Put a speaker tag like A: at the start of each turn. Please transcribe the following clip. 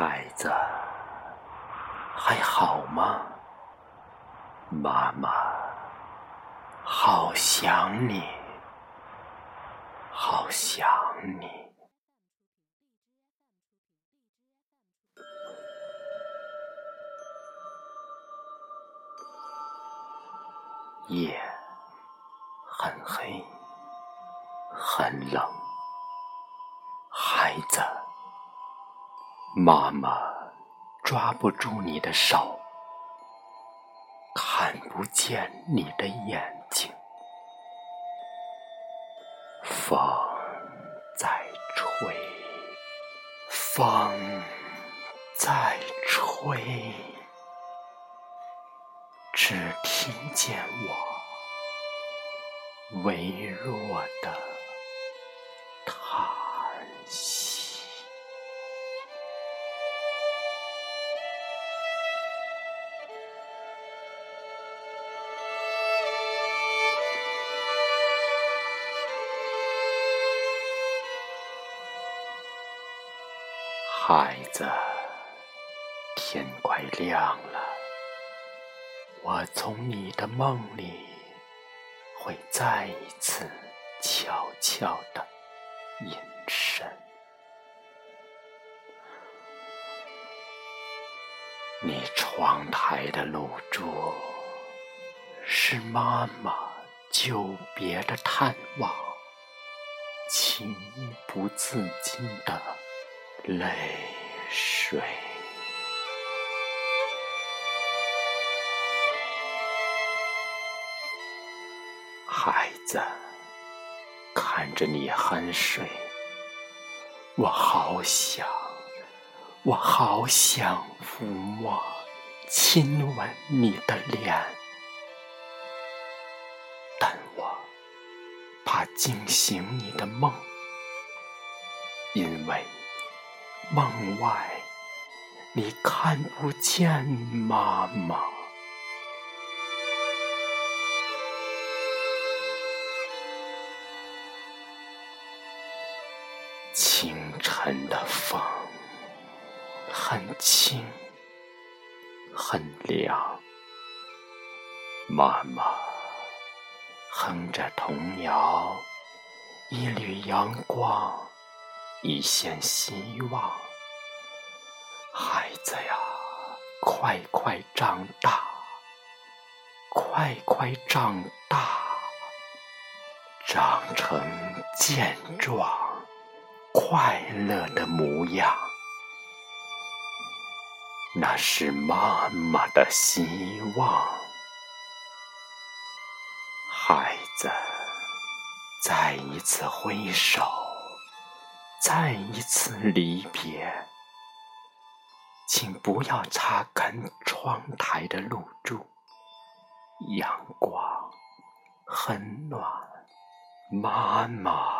A: 孩子，还好吗？妈妈好想你，好想你。夜很黑，很冷，孩子。妈妈抓不住你的手，看不见你的眼睛。风在吹，风在吹，只听见我微弱的叹息。孩子，天快亮了，我从你的梦里会再一次悄悄的隐身。你窗台的露珠是妈妈久别的探望，情不自禁的。泪水，孩子，看着你酣睡，我好想，我好想抚摸、亲吻你的脸，但我怕惊醒你的梦，因为。梦外，你看不见妈妈。清晨的风很轻，很凉。妈妈哼着童谣，一缕阳光。一线希望，孩子呀，快快长大，快快长大，长成健壮、快乐的模样。那是妈妈的希望。孩子，再一次挥手。再一次离别，请不要擦干窗台的露珠。阳光很暖，妈妈。